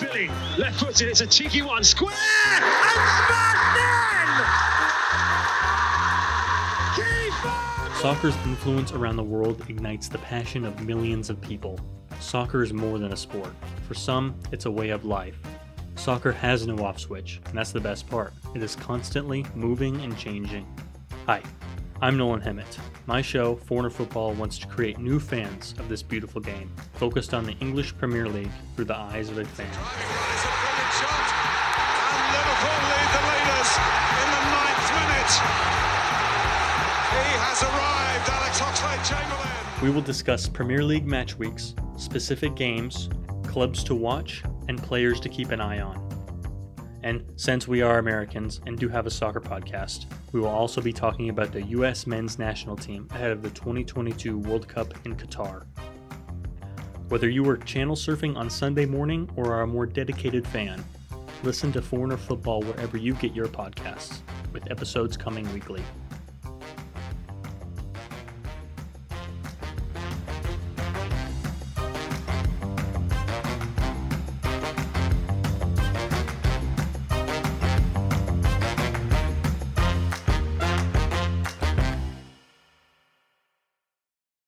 Billy, left footed, it's a cheeky one, square and smashed in! Soccer's influence around the world ignites the passion of millions of people. Soccer is more than a sport. For some, it's a way of life. Soccer has no off switch, and that's the best part. It is constantly moving and changing. Hi, I'm Nolan Hemmett. My show, Foreigner Football, wants to create new fans of this beautiful game, focused on the English Premier League through the eyes of a fan. It's a brilliant shot, and Liverpool lead the leaders in the ninth minute. He has arrived, We will discuss Premier League match weeks, specific games, clubs to watch, and players to keep an eye on. And since we are Americans and do have a soccer podcast, we will also be talking about the U.S. men's national team ahead of the 2022 World Cup in Qatar. Whether you are channel surfing on Sunday morning or are a more dedicated fan, listen to Foreigner Football wherever you get your podcasts, with episodes coming weekly.